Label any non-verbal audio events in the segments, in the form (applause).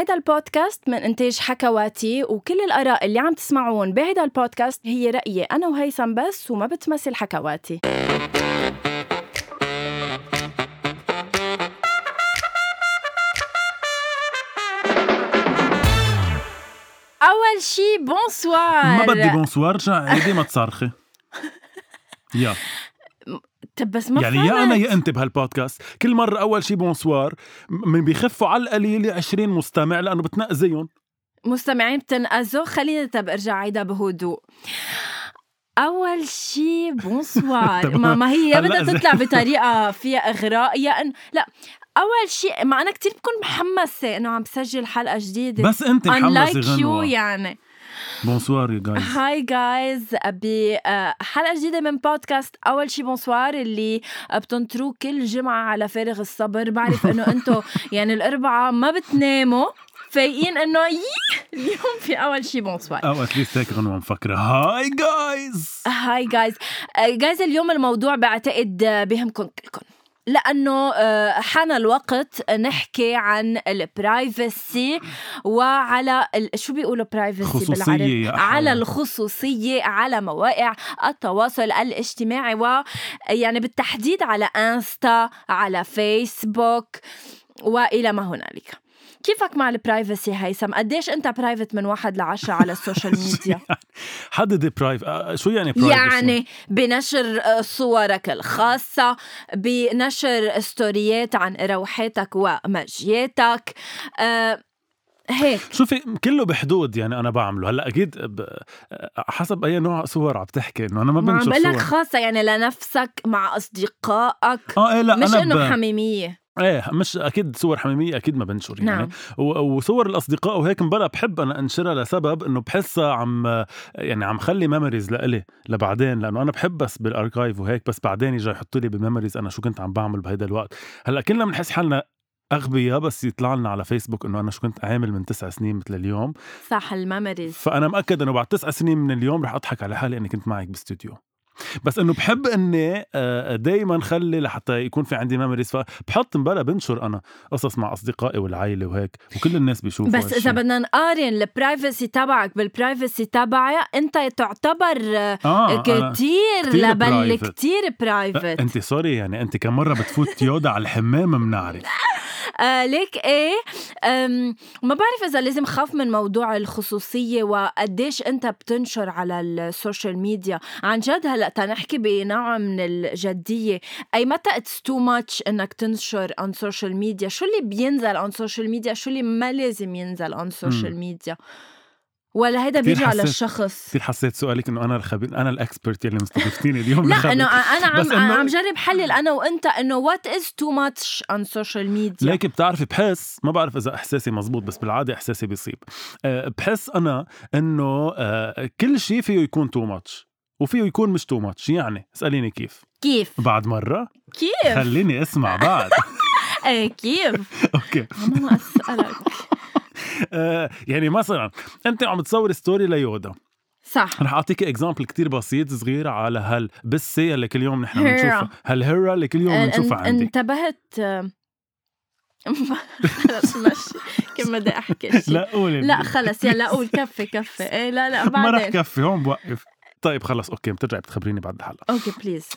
هيدا البودكاست من إنتاج حكواتي وكل الآراء اللي عم تسمعوها بهيدا البودكاست هي رأيي أنا وهيثم بس وما بتمثل حكواتي. أول شي bonsoir ما بدي bonsoir رجع ما تصرخي. (laughs) يا. طب بس ما يعني يا أنا فهمت. يا أنت بهالبودكاست. كل مرة أول شي bonsoir من بيخفوا على القليله 20 مستمع لأنه بتنقزيهم. مستمعين بتنقزي خلينا طب أرجع عيدا بهدوء. أول شي bonsoir. (laughs) ما, ما هي يا بدها تطلع (laughs) بطريقة فيها إغراء. يا ان لا أول شي ما أنا كتير بكون محمسة إنه عم بسجل حلقة جديدة. بس أنت محمسة يا غنوة. يعني. bonsoir يا guys hi guys بحلقة جديدة من بودكاست أول شي bonsoir اللي بتنطروه كل جمعة على فارغ الصبر. بعرف إنه أنتو (laughs) يعني الأربعة ما بتناموا فايقين يي اليوم في أول شي bonsoir أو at least هيك غنوه مفكره hi guys هاي جايز جايز اليوم الموضوع بعتقد بيهمكم كلكم لأنه آه، حان الوقت نحكي عن ال privacy وعلى ال... شو بيقولوا privacy بالعربي. على الخصوصية على مواقع التواصل الاجتماعي ويعني بالتحديد على إنستا على فيسبوك والى ما هنالك كيفك مع ال privacy هيثم؟ قديش انت private من واحد لعشرة على ال social media حدد private آه، شو يعني privacy يعني بنشر آه، صورك الخاصة بنشر ستوريات عن روحاتك ومجياتك. آه هيك. شوفي كله بحدود يعني أنا بعمله. هلأ أكيد ب... حسب أي نوع صور عم تحكي إنه أنا ما عم بنشر لك صور. خاصة يعني لنفسك مع أصدقائك. آه إيه لأ مش أنا إنه ب... حميمية. إيه مش أكيد صور حميمية أكيد ما بنشر يعني. نعم. وصور الأصدقاء وهيك مبلا بحب أنا أنشرها لسبب إنه بحسها عم يعني عم خلي memories لإلي لبعدين لأنه أنا بحب بس بال archive وهيك بس بعدين يجي يحط لي ب memories أنا شو كنت عم بعمل بهيدا الوقت. هلأ كلنا بنحس حالنا أغبياء بس يطلع لنا على فيسبوك إنه أنا شو كنت عامل من تسع سنين مثل اليوم. صح ال memories فأنا مأكد إنه بعد تسع سنين من اليوم رح أضحك على حالي إني كنت معك باستوديو بس إنه بحب إني دائما خلي لحتى يكون في عندي memories فبحط مبلا بنشر أنا قصص مع أصدقائي والعائله وهيك وكل الناس بيشوفوا بس إذا بدنا نقارن ال privacy تبعك بال privacy تبعي أنت تعتبر آه، أنا كتير لبل. كتير private انت sorry يعني انت كم مرة بتفوت يودا على الحمام بنعرف آه ليك إيه؟ ما بعرف إذا لازم خاف من موضوع الخصوصية وقديش أنت بتنشر على ال social media. عن جد هلأ تنحكي بنوع من الجدية. أي متى it's too much إنك تنشر on social media شو اللي بينزل on social media شو اللي ما لازم ينزل on social media ولا هيدا بيجي على الشخص؟ كثير حسيت سؤالك إنه أنا الخبير أنا ال expert يلي مستضيفتيني (laughs) اليوم لا. إنه أنا عم بس إنه- عم جرب حلل أنا وأنت إنه what is too much on social media ليك بتعرفي بحس ما بعرف إذا إحساسي مزبوط بس بالعادة إحساسي بيصيب. أه بحس أنا إنه أه كل شيء فيه يكون too much وفيه يكون مش too much يعني اسأليني كيف؟ كيف؟ بعد مرة؟ كيف؟ خليني أسمع بعد. (laughs) إيه كيف؟ (laughs) okay. أنا ما أسألك. يعني مثلا أنت عم تصور story ليودا. صح. رح أعطيك example كتير بسيط صغير على هالبسة اللي كل يوم نحن. بنشوفها هالهرة اللي كل يوم بنشوفها أن- عندي. انتبهت (laughs) خلص مش كم بدي أحكي (laughs) شي. لا قولي. لا خلص يلا قول كفي كفي. إيه لا لا (laughs) ما رح بعدين. كفي هون بوقف. طيب خلص okay بترجعي بتخبريني بعد الحلقة okay please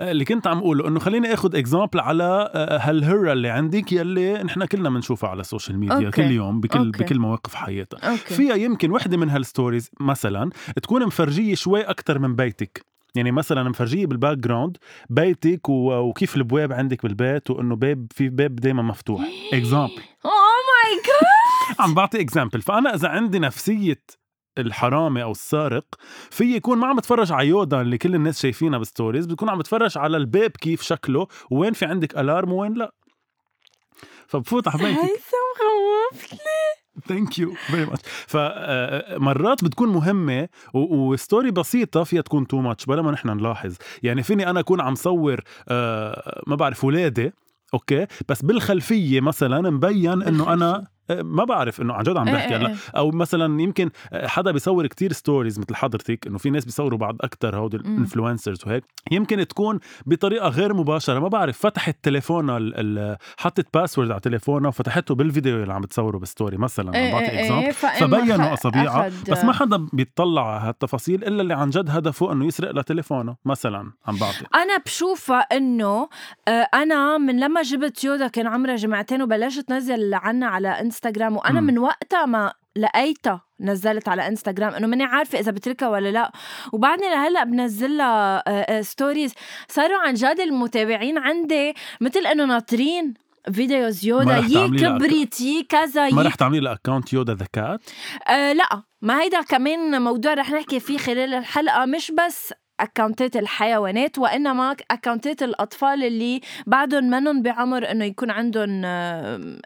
اللي كنت عم أقوله إنه خليني آخذ example على أه، هالهرة اللي عندك يلي نحن كلنا بنشوفها على ال social media okay. كل يوم بكل okay. بكل مواقف حياتها. okay. فيها يمكن وحدة من هال stories مثلا تكون مفرجية شوي أكثر من بيتك. يعني مثلا مفرجية بال background بيتك وكيف البواب عندك بالبيت وإنه باب في باب دائما مفتوح. example oh my god عم بعطي example فأنا إذا عندي نفسية الحرامي أو السارق فيي يكون ما عم بتفرج على يودا اللي كل الناس شايفينها بال stories بتكون عم بتفرج على الباب كيف شكله وين في عندك alarm وين لا. فبفوت على بيتك هيثم خوفتني thank you very much فمرات بتكون مهمة و story بسيطة فيها تكون too much بلا ما نحن نلاحظ. يعني فيني أنا أكون عم صور آه، ما بعرف ولادي okay؟ بس بالخلفية مثلا مبين إنه أنا ما بعرف إنه عن جد عم إيه بحكي إيه هلا. إيه. أو مثلا يمكن حدا بيصور كتير stories مثل حضرتك إنه في ناس بيصوروا بعض أكثر هود ال influencers وهيك. يمكن تكون بطريقة غير مباشرة. ما بعرف فتحت تليفونها حطت password على تليفونها وفتحته بالفيديو اللي عم بتصوره بال story مثلا عم بعطي example فبينوا اصابيعها بس ما حدا بيطلع على هالتفاصيل إلا اللي عن جد هدفه إنه يسرق لتليفونه مثلا عم بعطي. أنا بشوفها إنه آه، أنا من لما جبت يودا كان عمرها جمعتين وبلشت تنزل عنا على انستغرام وأنا مم. من وقتها ما لقيتها نزلت على انستغرام إنه ماني عارفة إذا بتركها ولا لا. وبعدني لهلأ بنزل لها stories صاروا عن جد المتابعين عندي مثل إنه ناطرين videos يودا يي كبرت يي كذا ما رح تعملي لها account يودا ذكات آه لا. ما هيدا كمان موضوع رح نحكي فيه خلال الحلقة. مش بس account ات الحيوانات وإنما account ات الأطفال اللي بعدهم منهم بعمر إنه يكون عندهم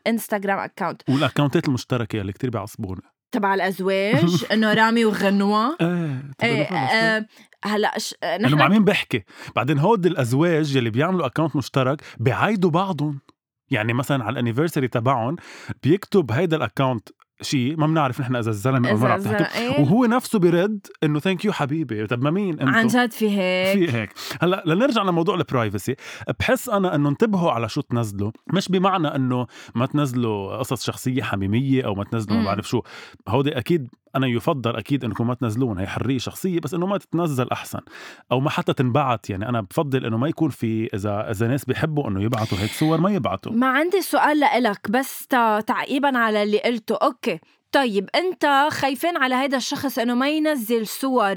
انستغرام اكونت وال account ات المشتركة اللي كتير بيعصبوني. تبع الأزواج (laughs) إنه رامي وغنوة. إيه إيه. آه هلأ ش- آه، إنه نحن مع مين بحكي بعدين هود الأزواج يلي بيعملوا account مشترك بيعايدوا بعضهم. يعني مثلا على ال anniversary تبعهم بيكتب هيدا ال account شيء ما بنعرف نحن إذا الزلمة أو المرا بتحكي إيه، وهو نفسه بيرد إنه thank you حبيبي. طب ما مين عن انتو جد في هيك. في هيك. هلأ لنرجع لموضوع ال privacy بحس أنا إنه انتبهوا على شو تنزلوا. مش بمعنى إنه ما تنزلوا قصص شخصية حميمية أو ما تنزلوا ما. بعرف شو. هودي أكيد أنا يفضل أكيد إنكم ما تنزلون هي حرية شخصية بس إنه ما تتنزل أحسن. أو ما حتى تنبعت يعني أنا بفضل إنه ما يكون في إذا إذا ناس بيحبوا إنه يبعتوا هيك صور ما يبعتوا ما عندي سؤال لإلك بس تعقيبا على اللي قلته. okay. طيب أنت خايفين على هيدا الشخص إنه ما ينزل صور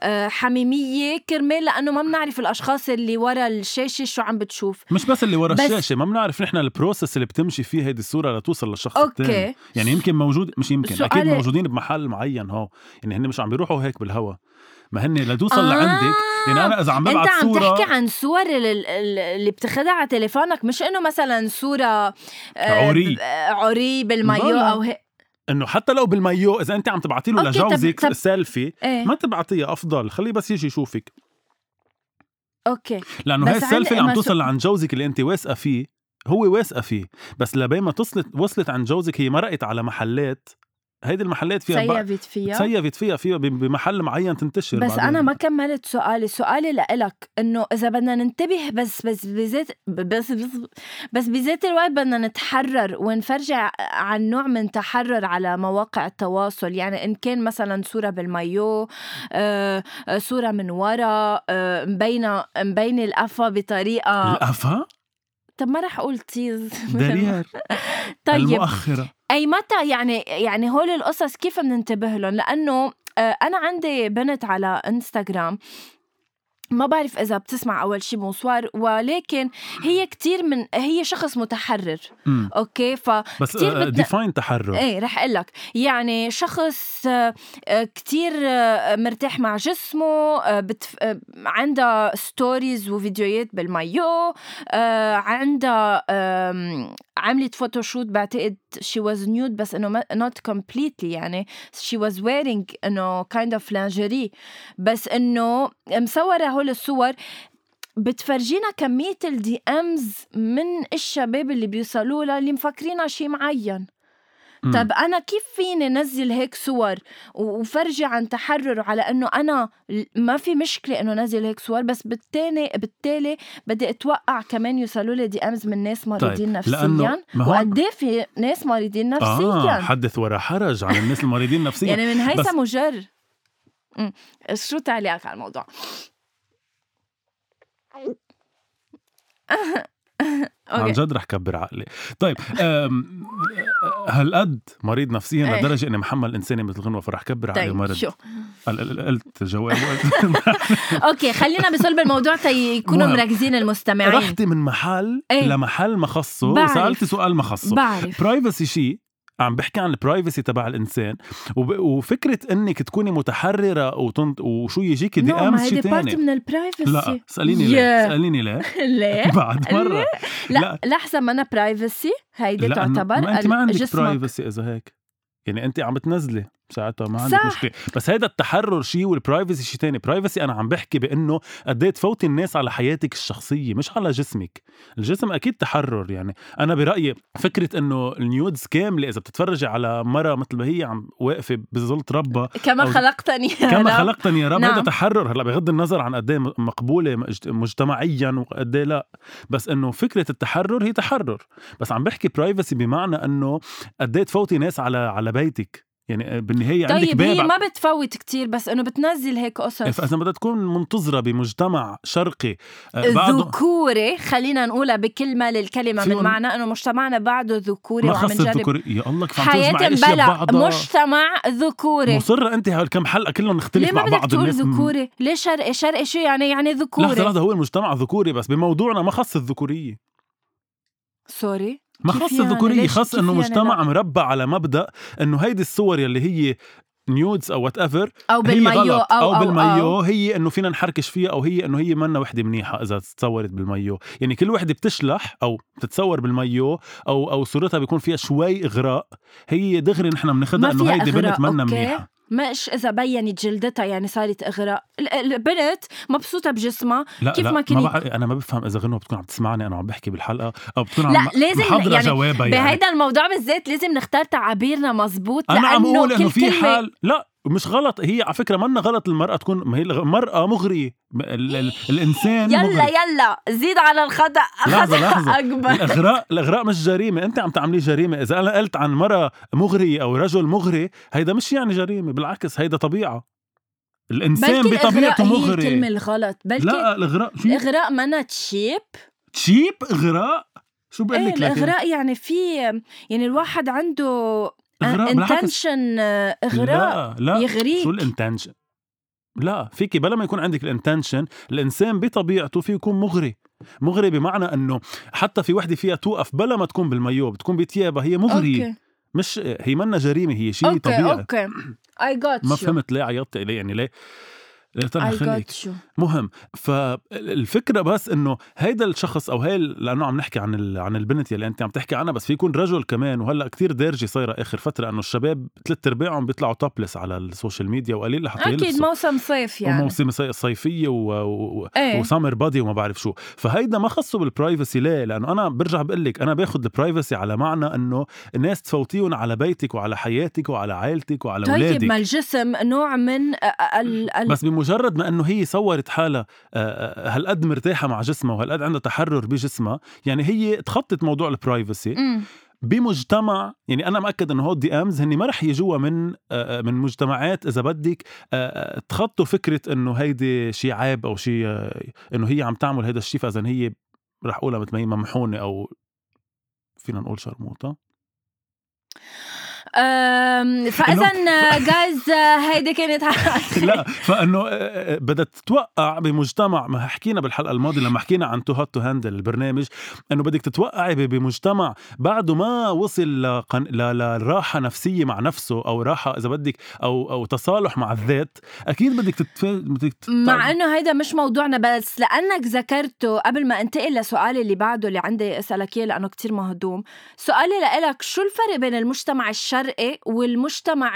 آه، حميمية كرمال لأنه ما بنعرف الأشخاص اللي ورا الشاشة شو عم بتشوف. مش بس اللي ورا بس- الشاشة ما بنعرف نحن البروسس اللي بتمشي فيه هيدي الصورة لتوصل للشخص الثاني يعني يمكن موجود مش يمكن أكيد موجودين بمحل معين هو يعني هن مش عم بيروحوا هيك بالهوا. ما هن لتوصل آه، لعندك. يعني أنا إذا عم انت ببعت عم صوره تحكي عن صور ال- ال- اللي بتاخدها على تليفونك مش إنه مثلا صورة آه، عري. آه، عري بالمايو. أو هيك. إنه حتى لو بالمايو إذا أنت عم تبعتي له لجوزك طب- سيلفي إيه. ما تبعتيها أفضل. خليه بس يجي يشوفك. okay. لأنه هي السيلفي اللي عم توصل لعند جوزك اللي أنت واثقة فيه هو واثقة فيه. بس لبين ما وصلت وصلت عند جوزك هي مرقت على محلات هيدي المحلات فيها بقى save ت فيها. ت save ت فيها فيها بمحل معين تنتشر بس بعدين. أنا ما كملت سؤالي. سؤالي لإلك إنه إذا بدنا ننتبه بس بس بذات بس بس بس بذات الوقت بدنا نتحرر ونفرجع عن نوع من تحرر على مواقع التواصل. يعني إن كان مثلا صورة بالمايو آه، آه، صورة من ورا آه، مبينة مبينة القفا بطريقة القفا طب ما رح أقول تيز (laughs) درير طيب. المؤخرة. أي متى يعني يعني هول القصص كيف بننتبه لهم؟ لأنه آه، أنا عندي بنت على انستغرام ما بعرف إذا بتسمع أول شي bonsoir ولكن هي كتير من هي شخص متحرر. مم. أوكي؟ ف بس بدنا- define تحرر. إيه رح أقول لك. يعني شخص آه، آه، كتير آه، مرتاح مع جسمه آه، بتف... آه، عندها stories وفيديوهات بالمايو آه، عندها عملت photoshoot بعتقد she was nude بس إنه not completely يعني. She was wearing إنه kind of lingerie. بس إنه مصورة هول الصور. بتفرجينا كمية ال DMs من الشباب اللي بيوصلوا لها اللي مفكرينها شي معين. طب أنا كيف فيني نزل هيك صور؟ و- وفرجي عن تحرر على إنه أنا ما في مشكلة إنه نزل هيك صور بس بالتالي بالتالي بدي أتوقع كمان يوصلوا لي DMs من ناس مريضين طيب، نفسيا. لأنه ما هو- وقد إيه في ناس مريضين نفسيا. آه حدث ولا حرج على الناس المريضين (laughs) نفسيا. يعني من بس- هيثم وجر شو تعليقك على الموضوع؟ (laughs) (laughs) عن جد رح كبر عقلي طيب هالقد مريض نفسيا إيه. لدرجة إني محمل إنساني مثل غنوه فرح كبر عقلي طيب مرض شو قل- قل- قلت جواب (laughs) (laughs) أوكي خلينا بصلب الموضوع تي يكونوا مهم. مركزين المستمعين رحتي من محل إيه. لمحل ما خصه. وسالتي سؤال ما خصه بعرف privacy شيء عم بحكي عن ال privacy تبع الإنسان. وفكرة إنك تكوني متحررة وتنط... وشو يجيكي DM هيدي شيء part ثاني من ال privacy لا اساليني ليه؟ ياه. اساليني ليه؟ (laughs) ليه؟ (laughs) بعد مرة. لا لحظة ما أنا privacy هيدي تعتبر ما أنت ما عندك privacy إذا هيك. يعني انت عم تنزلي ساعتها ما عندك. مشكلة. بس هيدا التحرر شيء وال privacy شيء تاني. privacy أنا عم بحكي بأنه قد إيه تفوتي الناس على حياتك الشخصية مش على جسمك. الجسم أكيد تحرر يعني. أنا برأيي فكرة إنه ال nudes كاملة إذا بتتفرجي على مرة مثل ما هي عم واقفة بزلط ربها (laughs) كما خلقتني. (laughs) كما أنا. (laughs) خلقتني يا رب. نعم. هذا تحرر. هلأ بغض النظر عن قد إيه مقبولة مج- مجتمعيا وقد إيه لا. بس إنه فكرة التحرر هي تحرر. بس عم بحكي privacy بمعنى إنه قد إيه تفوتي ناس على على بيتك. يعني بالنهاية عندك طيب باب هي ما بتفوت كتير بس إنه بتنزل هيك قصص. فاذا بدها تكون منتظرة بمجتمع شرقي آه، ذكوري خلينا نقولها بكلمة للكلمة من معنى إنه مجتمعنا بعده ذكوري ما وعم خص نجرب الذكوري يا الله كيف عم بلا ببعضها مجتمع ذكوري مصرة أنت هالكم حلقة كلهم نختلف مع بعض تقول الناس؟ ذكوري؟ ليه شرقي؟ شرقي شو يعني؟ يعني لحظة ذكوري لحظة هو المجتمع ذكوري بس بموضوعنا ما خص الذكورية. سوري؟ ما خص يعني؟ الذكورية كيف إنه يعني مجتمع لا؟ مربى على مبدأ إنه هيدي الصور يلي هي nudes أو whatever أو هي بالمايو غلط أو بالمايو أو. هي إنه فينا نحركش فيها أو هي إنه هي منا وحدة منيحة إذا تصورت بالمايو يعني كل وحدة بتشلح أو بتتصور بالمايو أو أو صورتها بيكون فيها شوي إغراء هي دغري نحن بناخذها إنه هيدي بنت منا؟ منيحة مش إذا بينت جلدتها يعني صارت إغراء. ال- البنت مبسوطة بجسمها لا كيف لا ما كنت- بعرف أنا ما بفهم إذا غنوه بتكون عم تسمعني أنا عم بحكي بالحلقة أو بتكون لا، عم لازم محضره يعني جوابها يعني. بهيدا الموضوع بالذات لازم نختار تعابيرنا مزبوط أنا عم أقول إنه في حال لا. مش غلط هي على فكرة منا غلط المرأة تكون ما هي المرأة مغرية ال- ال- الإنسان يلا مغري. يلا زيد على الخطا لحظة، خطأ لحظة. (laughs) أكبر. الإغراء الإغراء مش جريمة أنت عم تعملي جريمة. إذا أنا قلت عن مرأة مغرية أو رجل مغري هيدا مش يعني جريمة بالعكس هيدا طبيعة. الإنسان بلكي بطبيعته هي مغري. الكلمة الغلط. بلكي لا الإغراء شو؟ الإغراء منا تشيب تشيب إغراء؟ شو بقول إيه لك لكن؟ الإغراء يعني في يعني الواحد عنده بالعكس. intention إغراء لا لا يغريك. شو ال intention لا فيكي بلا ما يكون عندك ال intention الإنسان بطبيعته فيه يكون مغري. مغري بمعنى إنه حتى في وحدة فيها توقف بلا ما تكون بالمايو بتكون بتيابها هي مغرية. أوكي. مش هي منا جريمة هي شيء أوكي طبيعي. أوكي. I got ما فهمت ليه عيطت ليه يعني ليه؟ ليه طلع اي خليك. مهم. فالفكرة بس إنه هيدا الشخص أو هي لأنه عم نحكي عن. عن البنت يلي أنت عم تحكي عنها بس في يكون رجل كمان وهلأ كتير دارجة صايرة آخر فترة إنه الشباب ثلاث أرباعهم بيطلعوا topless على ال social media وقليل لحتى أكيد يلبسوا. موسم صيف يعني. وموسم صي- صيفية و... و... إيه. و summer body وما بعرف شو. فهيدا ما خصه بال privacy ليه؟ لأنه أنا برجع بقول لك أنا باخذ ال privacy على معنى إنه الناس تفوتيهم على بيتك وعلى حياتك وعلى عائلتك وعلى طيب أولادك. ما الجسم نوع من ال- ال ال بس بمجرد ما إنه هي صورت حالها آه، آه، هالقد مرتاحة مع جسمها وهالقد عندها تحرر بجسمها يعني هي تخطت موضوع البرايفسي. بمجتمع يعني أنا مأكد إنه هول دي امز هن ما رح يجوا من آه، من مجتمعات إذا بدك تخطوا فكرة إنه هيدي شيء عيب أو شيء إنه هي عم تعمل هيدا الشيء فإذا هي رح أقولها مثل ما هي ممحونة أو فينا نقول شرموطة فإذا جايز (laughs) هيدي كانت (laughs) لا فإنه آه، آه، بدها تتوقع بمجتمع ما حكينا بالحلقة الماضية لما حكينا عن Too Hot to Handle البرنامج إنه بدك تتوقعي بمجتمع بعده ما وصل لقن... ل... لراحة نفسية مع نفسه أو راحة إذا بدك أو أو تصالح مع الذات أكيد بدك تتف... بدك تت... مع إنه هيدا مش موضوعنا بس لأنك ذكرته قبل ما أنتقل لسؤالي اللي بعده اللي عندي أسألك إياه لأنه كتير مهضوم سؤالي لإلك شو الفرق بين المجتمع الشرقي والمجتمع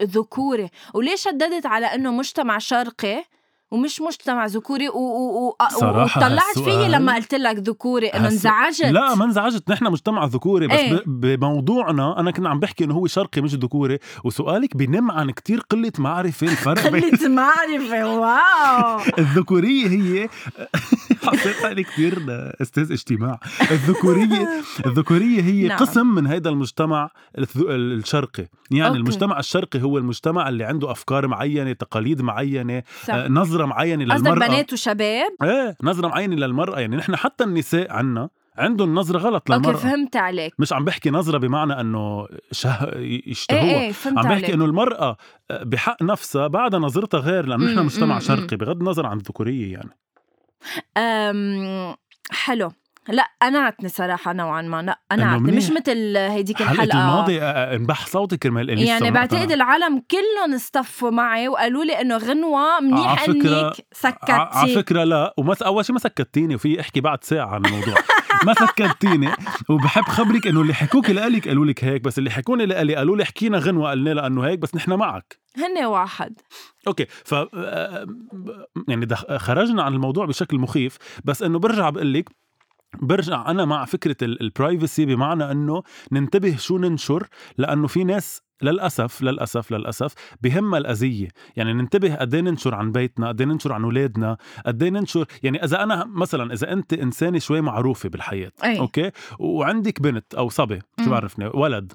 الذكوري. وليش شددت على إنه مجتمع شرقي ومش مجتمع ذكوري؟ و- و- و- وطلعت فيي لما قلت لك ذكوري إنه انزعجت. لا ما انزعجت. نحن مجتمع ذكوري بس. ب... بموضوعنا أنا كنا عم بحكي إنه هو شرقي مش ذكوري. وسؤالك بنم عن كتير قلة معرفة الفرق بين قلة معرفة. واو. (laughs) الذكورية هي (laughs) (laughs) حسيت حالي كثير أستاذ اجتماع. الذكورية الذكورية هي نعم. قسم من هذا المجتمع الشرقي. يعني أوكي. المجتمع الشرقي هو المجتمع اللي عنده أفكار معينة تقاليد معينة صح. آه، نظرة معينة قصدك للمرأة بنات وشباب؟ إيه نظرة معينة للمرأة. يعني نحن حتى النساء عنا عندهم نظرة غلط أوكي للمرأة. فهمت عليك. مش عم بحكي نظرة بمعنى إنه شه... يشتهوها. إيه إيه فهمت عم عليك. بحكي إنه المرأة بحق نفسها بعدها نظرتها غير لأنه نحن مجتمع مم، شرقي بغض النظر عن الذكورية يعني. حلو. لأ قنعتني صراحة نوعًا ما، إنه قنعتني مش. متل هيديك حلقة الحلقة. الماضي آه، انبح صوتي كرمال يعني باعتقد اقتنعت. العالم كلّن اصطفوا معي وقالوا لي إنه غنوة منيح فكرة- إنِّك ع- على فكرة لا. وما أول شيء ما سكتتيني وفي أحكي بعد ساعة عن الموضوع. (laughs) ما سكتتيني وبحب خبرك إنه اللي حكوك لإلك قالوا لك هيك بس اللي حكوني لإلي قالوا لي حكينا غنوة قلنا لها إنه هيك بس نحن معك. هن واحد. أوكي. ف آه، يعني. خرجنا عن الموضوع بشكل مخيف بس إنه برجع بقول لك برجع أنا مع فكرة ال privacy بمعنى إنه ننتبه شو ننشر لأنه في ناس للأسف للأسف للأسف بهمها الأذية. يعني ننتبه قد إيه ننشر عن بيتنا قد إيه ننشر عن أولادنا قد إيه ننشر يعني إذا أنا مثلا إذا أنت إنسانة شوي معروفة بالحياة أي. أوكي؟ وعندك بنت أو صبي شو. بعرفني؟ ولد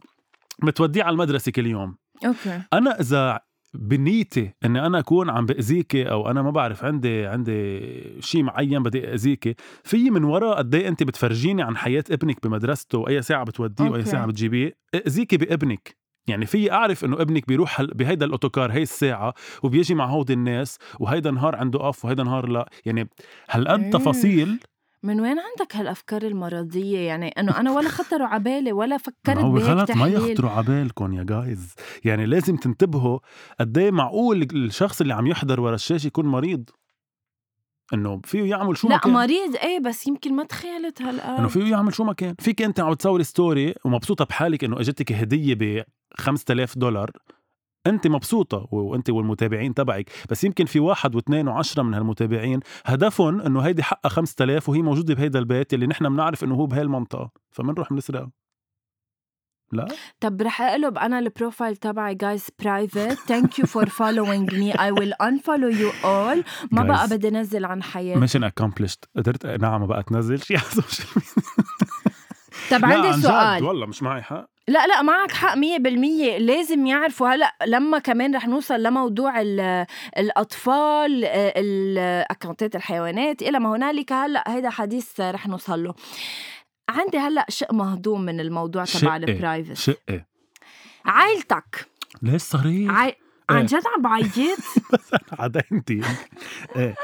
عم توديه على المدرسة كل يوم. أوكي. أنا إذا بنيتي إني أنا أكون عم بأذيكي أو أنا ما بعرف عندي عندي شيء معين بدي أذيكي في من وراء قد إيه أنت بتفرجيني عن حياة ابنك بمدرسته وأي ساعة بتوديه وأي. ساعة بتجيبيه أذيكي بابنك يعني في أعرف إنه ابنك بيروح بهيدا الأوتوكار هي الساعة وبيجي مع هودي الناس وهيدا نهار عنده off وهيدا نهار لا يعني هالقد إيه. تفاصيل من وين عندك هالأفكار المرضية؟ يعني إنه أنا ولا خطروا على بالي ولا فكرت هو بهيك غلط ما يخطروا على بالكم يا guys يعني لازم تنتبهوا قد إيه معقول الشخص اللي عم يحضر ورا الشاشة يكون مريض. إنه فيه يعمل شو ما لا كان. مريض إيه بس يمكن ما تخيلت إنه هالقد فيه يعمل شو ما كان. فيك أنت عم تصوري story ومبسوطة بحالك إنه إجتك هدية ب 5000 دولار. أنت مبسوطة وأنت والمتابعين تبعك. بس يمكن في واحد واثنين وعشرة من هالمتابعين هدفهم إنه هيدي حقها 5000 وهي موجودة بهيدا البيت اللي نحن بنعرف إنه هو بهي المنطقة. فمنروح بنسرقها لا؟ طب رح أقلب أنا ال profile تبعي guys private thank you for following me I will unfollow you all ما Guys. بقى بدي انزل عن حياتي. mission accomplished قدرت نعم بقى تنزل شيء على ال social media طب عندي سؤال. والله مش معي حق. لا لا معك حق مية بالمية لازم يعرفوا هلا لما كمان رح نوصل لموضوع ال- الأطفال آه، الأكونتات الحيوانات إلى ما هنالك هلأ هيدا حديث رح نوصل له عندي هلأ شق مهضوم من الموضوع تبع شقة. ال private شقة عائلتك ليش صريح؟ عن إيه. جد عم بعيط (laughs) عدينتي إيه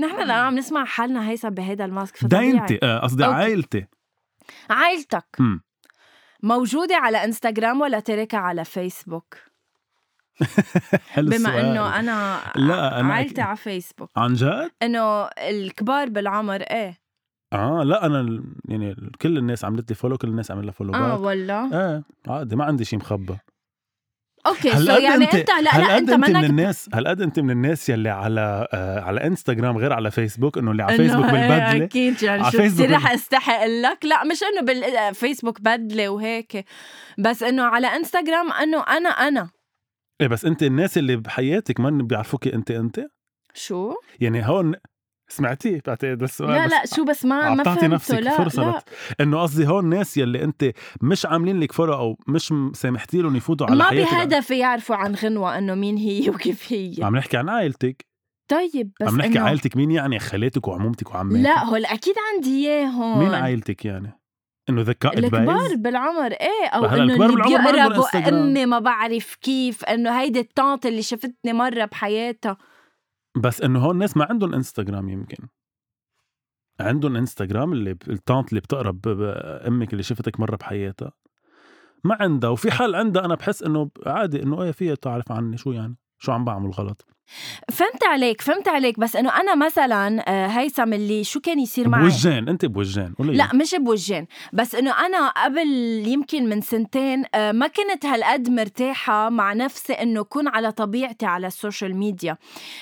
نحن الآن عم نسمع حالنا هيثم بهيدا الماسك دينتي آه، قصدي. عائلتي عائلتك. موجودة على إنستغرام ولا تركها على فيسبوك (laughs) حلو بما السؤال. إنه أنا لا، أنا عائلتي أكيد. على فيسبوك عن جد؟ إنه الكبار بالعمر إيه آه لا أنا يعني كل الناس عملت لي فولو كل الناس عملت لها فولو آه والله إيه عادي ما عندي شيء مخبى okay so هالقد يعني انت انت لا لا هالقد أنت أنت من الناس هالقد أنت من الناس يلي على آه على إنستغرام غير على فيسبوك إنه اللي على فيسبوك إيه بالبدله أكيد يعني شو رح أستحق أقول لك؟ لا مش إنه بالفيسبوك بدلة وهيك بس إنه على إنستغرام إنه أنا أنا. إيه بس أنت الناس اللي بحياتك ما بيعرفوكي انت أنت؟ شو؟ يعني هون سمعتي بعتقد السؤال لا لا شو بس ما ما فهمته. نفسك لا فرصة لا. إنه قصدي هون الناس يلي أنت مش عاملين لك فولو أو مش سامحتي لهم يفوتوا على ما بهدف يعرفوا عن غنوة إنه مين هي (laughs) وكيف هي. عم نحكي عن عائلتك؟ طيب بس عم نحكي إنه- عائلتك مين يعني؟ خالاتك وعمومتك وعماتك؟ لا هول أكيد عندي إياه هون. مين عائلتك يعني؟ إنه ذكاء الكبار بالعمر إيه أو إنه اللي بيقربوا. امي ما بعرف كيف إنه هيدي الطانط اللي شفتني مرة بحياتها. بس إنه هون الناس ما عندهم انستغرام يمكن. عندهم انستغرام اللي ب- الطانت اللي بتقرب أمك اللي شفتك مرة بحياتها. ما عندها وفي حال عندها أنا بحس إنه عادي إنه إيه فيها تعرف عني شو يعني. شو عم بعمل غلط؟ فهمت عليك فهمت عليك بس إنه أنا مثلا آه، هيثم اللي شو كان يصير معي؟ بوجهان أنت بوجهان قولي لا مش بوجهين بس إنه أنا قبل يمكن من سنتين آه، ما كنت هالقد مرتاحة مع نفسي إنه أكون على طبيعتي على ال social media.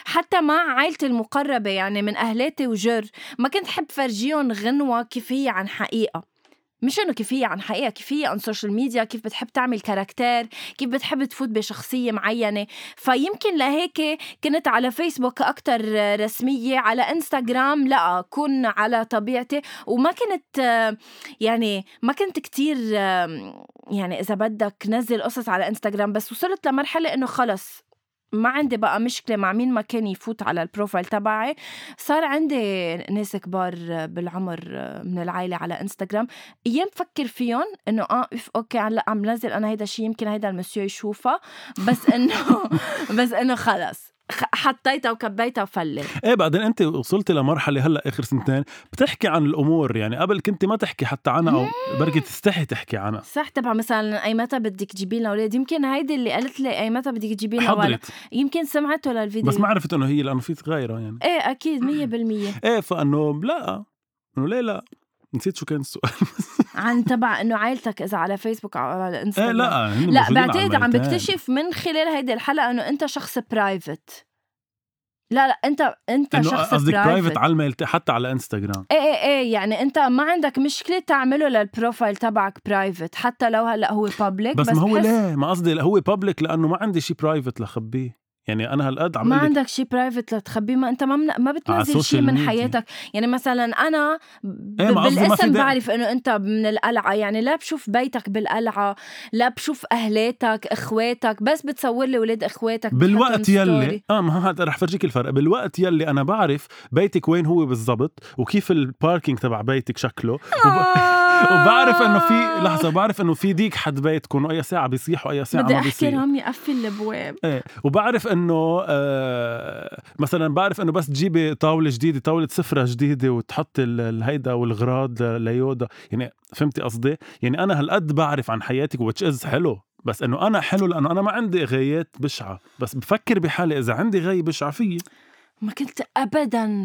حتى مع عائلتي المقربة يعني من أهلاتي وجر ما كنت حب فرجيهم غنوة كيف هي عن حقيقة. مش إنه كيف هي عن حقيقة كيف هي عن social media كيف بتحب تعمل character كيف بتحب تفوت بشخصية معينة. فيمكن لهيك كنت على فيسبوك أكتر رسمية على انستغرام لا اكون على طبيعتي. وما كنت يعني ما كنت كتير يعني إذا بدك نزل قصص على انستغرام بس وصلت لمرحلة إنه خلص ما عندي بقى مشكلة مع مين ما كان يفوت على ال profile تبعي. صار عندي ناس كبار بالعمر من العائلة على إنستغرام. أيام بفكر فيهم إنه آه okay هلأ عم نزل أنا هيدا الشيء يمكن هيدا المسيو يشوفها بس انه (laughs) بس إنه خلص. حطيتها وكبيتها وفلت. إيه بعدين أنت وصلتي لمرحله هلأ آخر سنتين بتحكي عن الأمور يعني. قبل كنت ما تحكي حتى عنها أو بركي تستحي تحكي عنها. صح تبع مثلا أي متى بدك تجيبي لنا أولاد؟ يمكن هيدي اللي قالت لي أي متى بدك تجيبي لنا ولد حضرت. يمكن سمعته للفيديو بس ما عرفت إنه هي لأنه في غيرها يعني. إيه أكيد مية بالمية. إيه فإنه لا. إنه ليه لا؟ نسيت شو كان السؤال. (laughs) عن تبع إنه عائلتك إذا على فيسبوك أو على إيه إنستغرام. لا لا بعتقد عم. بكتشف من خلال هيدي الحلقة إنه أنت شخص private لا لا أنت أنت إنه شخص قصدك private على الميلتين حتى على انستغرام إيه إيه إيه يعني أنت ما عندك مشكلة تعمله لل profile تبعك private حتى لو هلأ هو public بس, بس, ما هو ليه؟ ما قصدي هو public لأنه ما عندي شيء private لخبيه. يعني أنا هالقد عم ما أقول لك عندك شيء private لتخبيه ما أنت ما من... ما بتنزل شيء من. حياتك يعني مثلا أنا ب... في بالاسم. بعرف إنه أنت من القلعة يعني لا بشوف بيتك بالقلعة لا بشوف أهلاتك إخواتك بس بتصور لي ولاد إخواتك بالوقت يلي. آه ما هذا رح فرجيك الفرق بالوقت يلي أنا بعرف بيتك وين هو بالضبط وكيف ال parking تبع بيتك شكله وب... وبعرف إنه في لحظة بعرف إنه في ديك حد بيتكم واي ساعة بيصيح وأي ساعة بدي أحكي رامي قفل الأبواب. إيه وبعرف إنه آه مثلا بعرف إنه بس تجيبي طاولة جديدة طاولة سفرة جديدة وتحط ال- الهيدا والغراض ليودا يعني فهمتي قصدي؟ يعني أنا هالقد بعرف عن حياتك وتش از حلو. بس إنه أنا حلو لأنه أنا ما عندي غايات بشعة. بس بفكر بحالي إذا عندي غاية بشعة فيي. ما كنت ابدا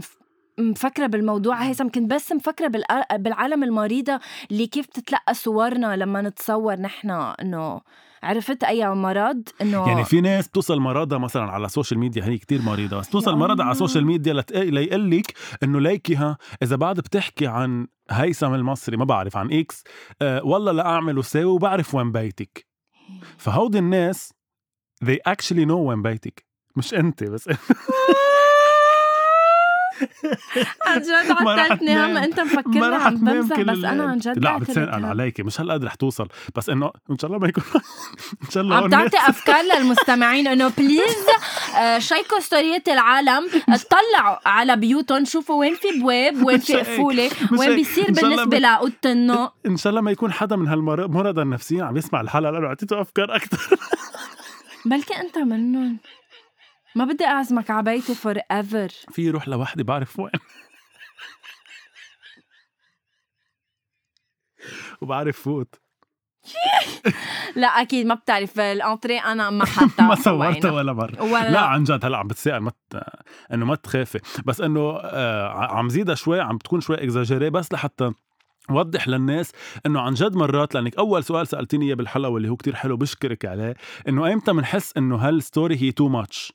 مفكرة بالموضوع هيثم كنت بس مفكرة بالع- بالعالم المريضة اللي كيف تتلقى صورنا لما نتصور نحن إنه عرفت أي مرض إنه يعني في ناس بتوصل مرضها مثلا على ال social media هي كتير مريضة بس توصل مرضها على. ال social media لت... ليقول لك إنه ليكيها إذا بعد بتحكي عن هيثم المصري ما بعرف عن إكس أه والله لا اعمل وساوي وبعرف وين بيتك. فهودي الناس they actually know وين بيتك. مش أنت بس. (laughs) عن جد عطلتني هم. أنت مفكرني عم بمزح بس أنا. عن جد لا عم بتسأل. عليكي مش هالقد رح توصل بس إنه إن شاء الله ما يكون (laughs) إن شاء الله عم تعطي أفكار للمستمعين إنه please آه، شيكوا ستوريات العالم اطلعوا على بيوتهم شوفوا وين في بواب (laughs) وين في. قفولة وين. بيصير بالنسبة لاوضه النوم ان شاء الله ما يكون حدا من هالمرضى النفسيين عم يسمع الحلقة لأنه اعطيته أفكار أكثر (laughs) بلكي أنت منهم ما بدي أعزمك على بيتي forever في يروح لوحدي بعرف وين. (laughs) وبعرف فوت. (laughs) لا أكيد ما بتعرف. ال entrée أنا ما (laughs) حتى ما صورتها ولا مرة. ولا. لا عن جد هلا عم بتسائل ما ت... إنه ما تخافي. بس إنه آه عم زيدها شوي عم بتكون شوي اكزاجيري بس لحتى وضح للناس إنه عن جد مرات لأنك أول سؤال سألتيني إياه بالحلقة واللي هو كتير حلو بشكرك عليه إنه ايمتى بنحس إنه هال story هي too much.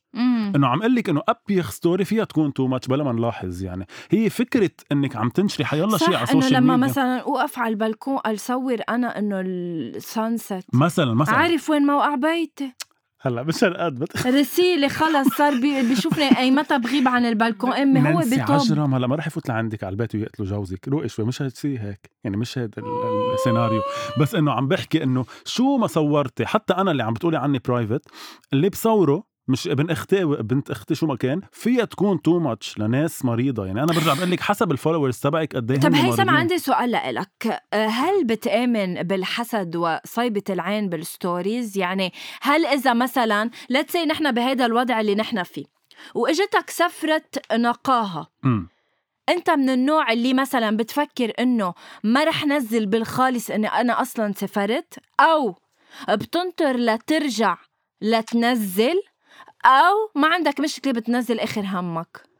إنه عم أقول لك إنه أبيخ story فيها تكون too much بلا ما نلاحظ يعني. هي فكرة إنك عم تنشري حيالله شيء على ال social لما ميديا مثلا أوقف على البلكون أصور أنا إنه ال sunset مثلا مثلا. عارف وين موقع بيتي؟ هلا مش هالقد بت... (laughs) رسيلة خلص صار بي بيشوفني أي متى بغيب عن البلكون. أمي هو نانسي بطب عجرم هلا ما رح يفوت لعندك على البيت ويقتلوا جوزك. روقي شوي مش هتصير هيك. يعني مش ال- السيناريو. بس إنه عم بحكي إنه شو ما صورتي حتى أنا اللي عم بتقولي عني private اللي بصوره مش ابن أختي بنت أختي شو ما كان فيها تكون too much لناس مريضة. يعني أنا برجع بقول لك حسب ال followers تبعك قد إيه طب هيثم. عندي سؤال لإلك. أه، هل بتآمن بالحسد وصيبة العين بال stories يعني هل إذا مثلا say نحن بهذا الوضع اللي نحن فيه وإجتك سفرة نقاهة أمم. أنت من النوع اللي مثلا بتفكر إنه ما رح نزل بالخالص إني أنا أصلا سافرت أو بتنطر لترجع لتنزل؟ أو ما عندك مشكله بتنزل آخر همك.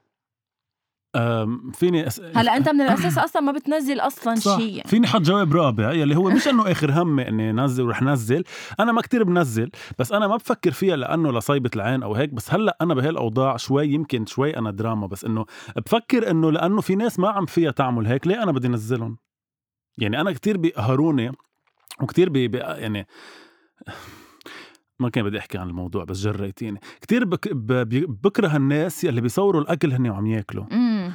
فيني أس... هلأ أنت من (clears throat) الأساس أصلا ما بتنزل أصلا شيء. يعني. فيني حط جواب رابع يلي هو مش إنه آخر همي إني نزل ورح نزل. أنا ما كتير بنزل بس أنا ما بفكر فيها لأنه لصيبة العين أو هيك. بس هلأ أنا بهالأوضاع شوي يمكن شوي أنا دراما بس إنه بفكر إنه لأنه في ناس ما عم فيها تعمل هيك ليه أنا بدي نزلهم؟ يعني أنا كتير بيقهروني وكتير بي بي يعني ما كان بدي أحكي عن الموضوع بس جريتيني كتير بك بكره الناس يلي بيصوروا الأكل هن وعم ياكلوا. إمم.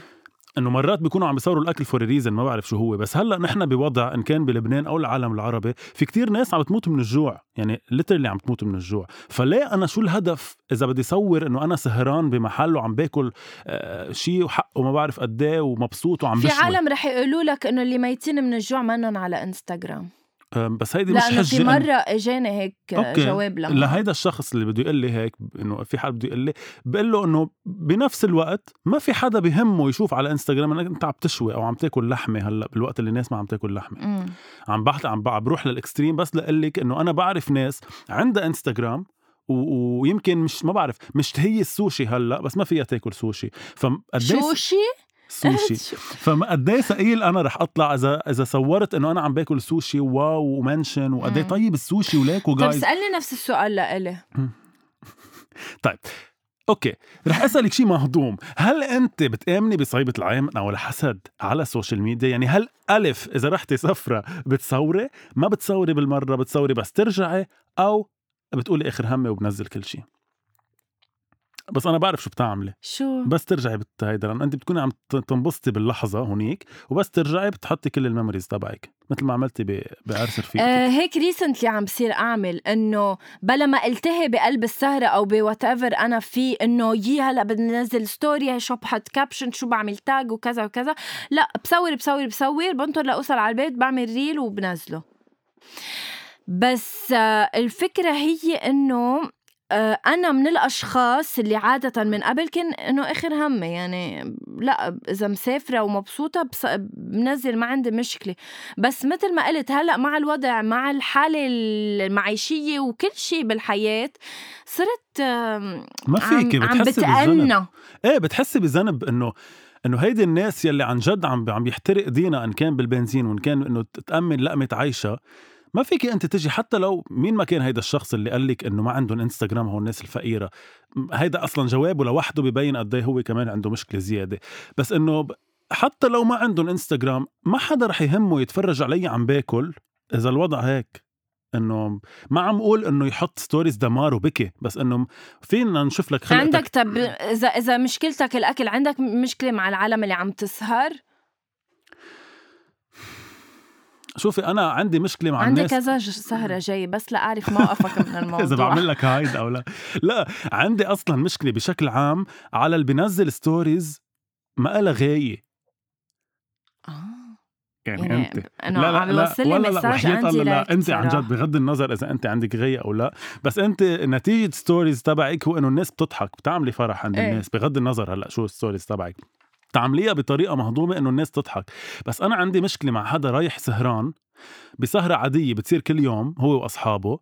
إنه مرات بيكونوا عم بيصوروا الأكل for reason ما بعرف شو هو. بس هلأ نحن بوضع إن كان بلبنان أو العالم العربي في كتير ناس عم تموت من الجوع. يعني literally عم تموت من الجوع. فليه أنا شو الهدف؟ إذا بدي صور إنه أنا سهران بمحل وعم باكل آه شيء وحقه ما بعرف قد إيه ومبسوط وعم في بشوي. عالم رح يقولوا لك إنه اللي ميتين من الجوع منن على انستغرام بس هيدي مش حجه في مرة إجاني هيك أوكي. جواب لما لهيدا الشخص اللي بده يقول لي هيك إنه في حد بده يقول لي بقول له إنه بنفس الوقت ما في حدا بهمه يشوف على إنستغرام إنك أنت عم تشوي أو عم تاكل لحمة هلأ بالوقت اللي الناس ما عم تاكل لحمة مم. عم بحث عم بروح لل extreme بس لأقول لك إنه أنا بعرف ناس عندها إنستغرام ويمكن مش ما بعرف مش هي السوشي هلأ بس ما فيها تاكل سوشي فقديش شوشي سوشي. (laughs) فقد إيه ثقيل أنا رح أطلع إذا إذا صورت إنه أنا عم باكل سوشي wow و mention وقد إيه. طيب السوشي وليكو طب جايز اسالني نفس السؤال لإلي. (laughs) طيب. أوكي. رح أسألك شيء مهضوم. هل أنت بتآمني بصيبه العين أو الحسد على ال social media؟ يعني هل ألف إذا رحتي سفرة بتصوري؟ ما بتصوري بالمرة بتصوري بس ترجعي أو بتقولي آخر همي وبنزل كل شيء بس أنا بعرف شو بتعملي. شو؟ بس ترجعي بت هيدا لأنه انت بتكوني عم تنبسطي باللحظة هونيك وبس ترجعي بتحطي كل ال memories تبعك مثل ما عملتي ب- بعرس رفيقتك آه هيك recently عم بصير أعمل إنه بلا ما التهي بقلب السهرة أو ب whatever أنا في إنه يي هلأ بدي ننزل story شو بحط caption شو بعمل tag وكذا وكذا. لا بصور بصور بصور بنطر لأوصل على البيت بعمل ريل وبنزله. بس آه الفكرة هي إنه آه، أنا من الأشخاص اللي عادة من قبل كان إنه آخر همي يعني لا إذا مسافرة ومبسوطة بص- بنزل ما عندي مشكلة. بس مثل ما قلت هلأ مع الوضع مع الحالة المعيشية وكل شيء بالحياة صرت ما فيكي عم, عم بتأنى. إيه بتحسي بذنب إنه إنه هيدي الناس يلي عن جد عم عم يحترق دينا إن كان بالبنزين وإن كان إنه تامن لقمة عيشة ما فيك انت تجي حتى لو مين ما كان هيدا الشخص اللي قال لك إنه ما عندهم إنستغرام هو الناس الفقيرة. هيدا أصلا جوابه لوحده ببين قد إيه هو كمان عنده مشكلة زيادة. بس إنه حتى لو ما عندهم إنستغرام ما حدا رح يهمه يتفرج علي عم باكل إذا الوضع هيك. إنه ما عم أقول إنه يحط stories دمار وبكي بس إنه فينا نشوف لك خلقتك. عندك طب إذا إذا مشكلتك الأكل عندك مشكلة مع العالم اللي عم تسهر؟ شوفي أنا عندي مشكلة مع عندي الناس. كذا سهرة جاي بس لأعرف موقفك من (laughs) الموضوع. إذا بعمل لك هايد أو لا. لا عندي أصلا مشكلة بشكل عام على اللي بينزل ستوريز ما لها غاية. آه. يعني, يعني أنت. عم يوصل لي ولا لا مساج وحياة الله لا أنت عن جد. بغض النظر إذا أنت عندك غاية أو لا. بس أنت نتيجة stories تبعك هو إنه الناس بتضحك بتعملي فرح عند إيه. الناس بغض النظر هلأ شو ال stories تبعك. تعمليها بطريقة مهضومة إنه الناس تضحك. بس أنا عندي مشكلة مع حدا رايح سهران بسهرة عادية بتصير كل يوم هو وأصحابه.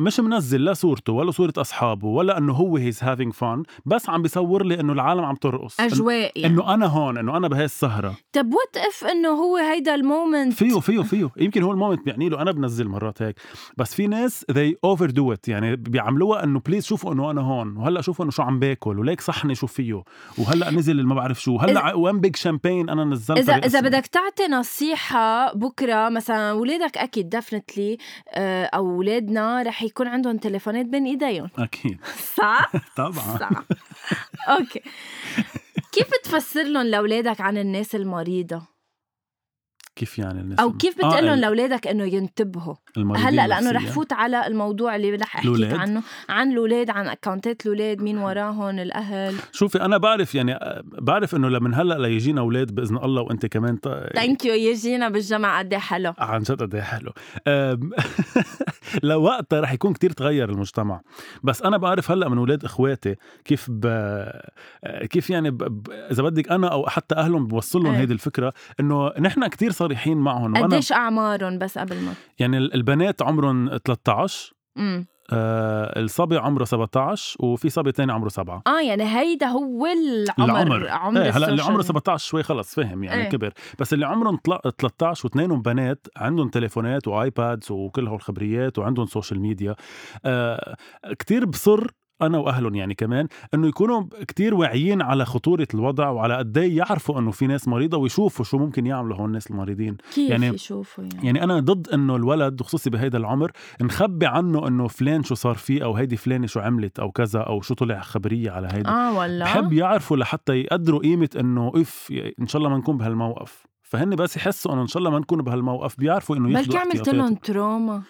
مش منزل لا صورته ولا صورة أصحابه ولا إنه هو he's having fun بس عم بيصور لي إنه العالم عم ترقص. أجواء يعني. إنه أنا هون إنه أنا بهي السهرة. طب what if إنه هو هيدا ال moment؟ فيه فيه فيه. يمكن هو ال moment بيعني له أنا بنزل مرات هيك. بس في ناس they overdo it يعني بيعملوها إنه please شوفوا إنه أنا هون وهلأ شوفوا إنه شو عم باكل وليك صحني شو فيه. وهلأ نزل ما بعرف شو. هلأ وين بيج شامبين أنا نزلت اذا إذا بدك تعطي نصيحة بكرة مثلا اولادك أكيد definitely أو أولادنا رح يكون عندهم تليفونات بين إيديهم. أكيد. (laughs) صح؟ (laughs) طبعا. صح. أوكي. كيف بتفسر لهم لأولادك عن الناس المريضة؟ كيف يعني الناس أو كيف بتقول لهم ال- لأولادك إنه ينتبهوا هلأ لأنه رح. فوت على الموضوع اللي رح احكي الأولاد؟ عنه عن الأولاد عن account ات الأولاد مين وراهم الأهل شوفي أنا بعرف يعني آه، بعرف إنه لمن هلأ ليجينا أولاد بإذن الله وأنت كمان thank you يجينا بالجامعة قد إيه حلو عن جد قد إيه حلو (laughs) لوقتها رح يكون كتير تغير المجتمع بس أنا بعرف هلأ من أولاد إخواتي كيف ب... كيف يعني ب... إذا بدك أنا أو حتى أهلهم بوصل لهم إيه. هيدي الفكرة إنه نحن كتير صريحين معهم. قديش أعمارهم بس قبل ما يعني البنات عمرهم 13 امم آه الصبي عمره 17 وفي صبي تاني عمره 7 آه يعني هيدا هو العمر العمر. عمر إيه هلأ اللي عمره ال social 17 شوي خلص فهم يعني إيه. كبر. بس اللي عمرهم طل- 13 واثنينهم بنات عندهم تليفونات و iPads وكل هالخبريات وعندهم social media آه كتير بصر أنا وأهلهم يعني كمان إنه يكونوا كتير واعيين على خطورة الوضع وعلى قد إيه يعرفوا إنه في ناس مريضة ويشوفوا شو ممكن يعملوا هون الناس المريضين. كيف يعني- يشوفوا يعني, يعني أنا ضد إنه الولد وخصوصي بهيدا العمر نخبي عنه إنه فلان شو صار فيه أو هيدي فلانة شو عملت أو كذا أو شو طلع خبرية على هيدا. آه والله. بحب يعرفوا لحتى يقدروا قيمة إنه إف إن شاء الله ما نكون بهالموقف. فهن بس يحسوا إنه إن شاء الله ما نكون بهالموقف بيعرفوا إنه بلكي ياخذوا عملت احتياطات. لهم trauma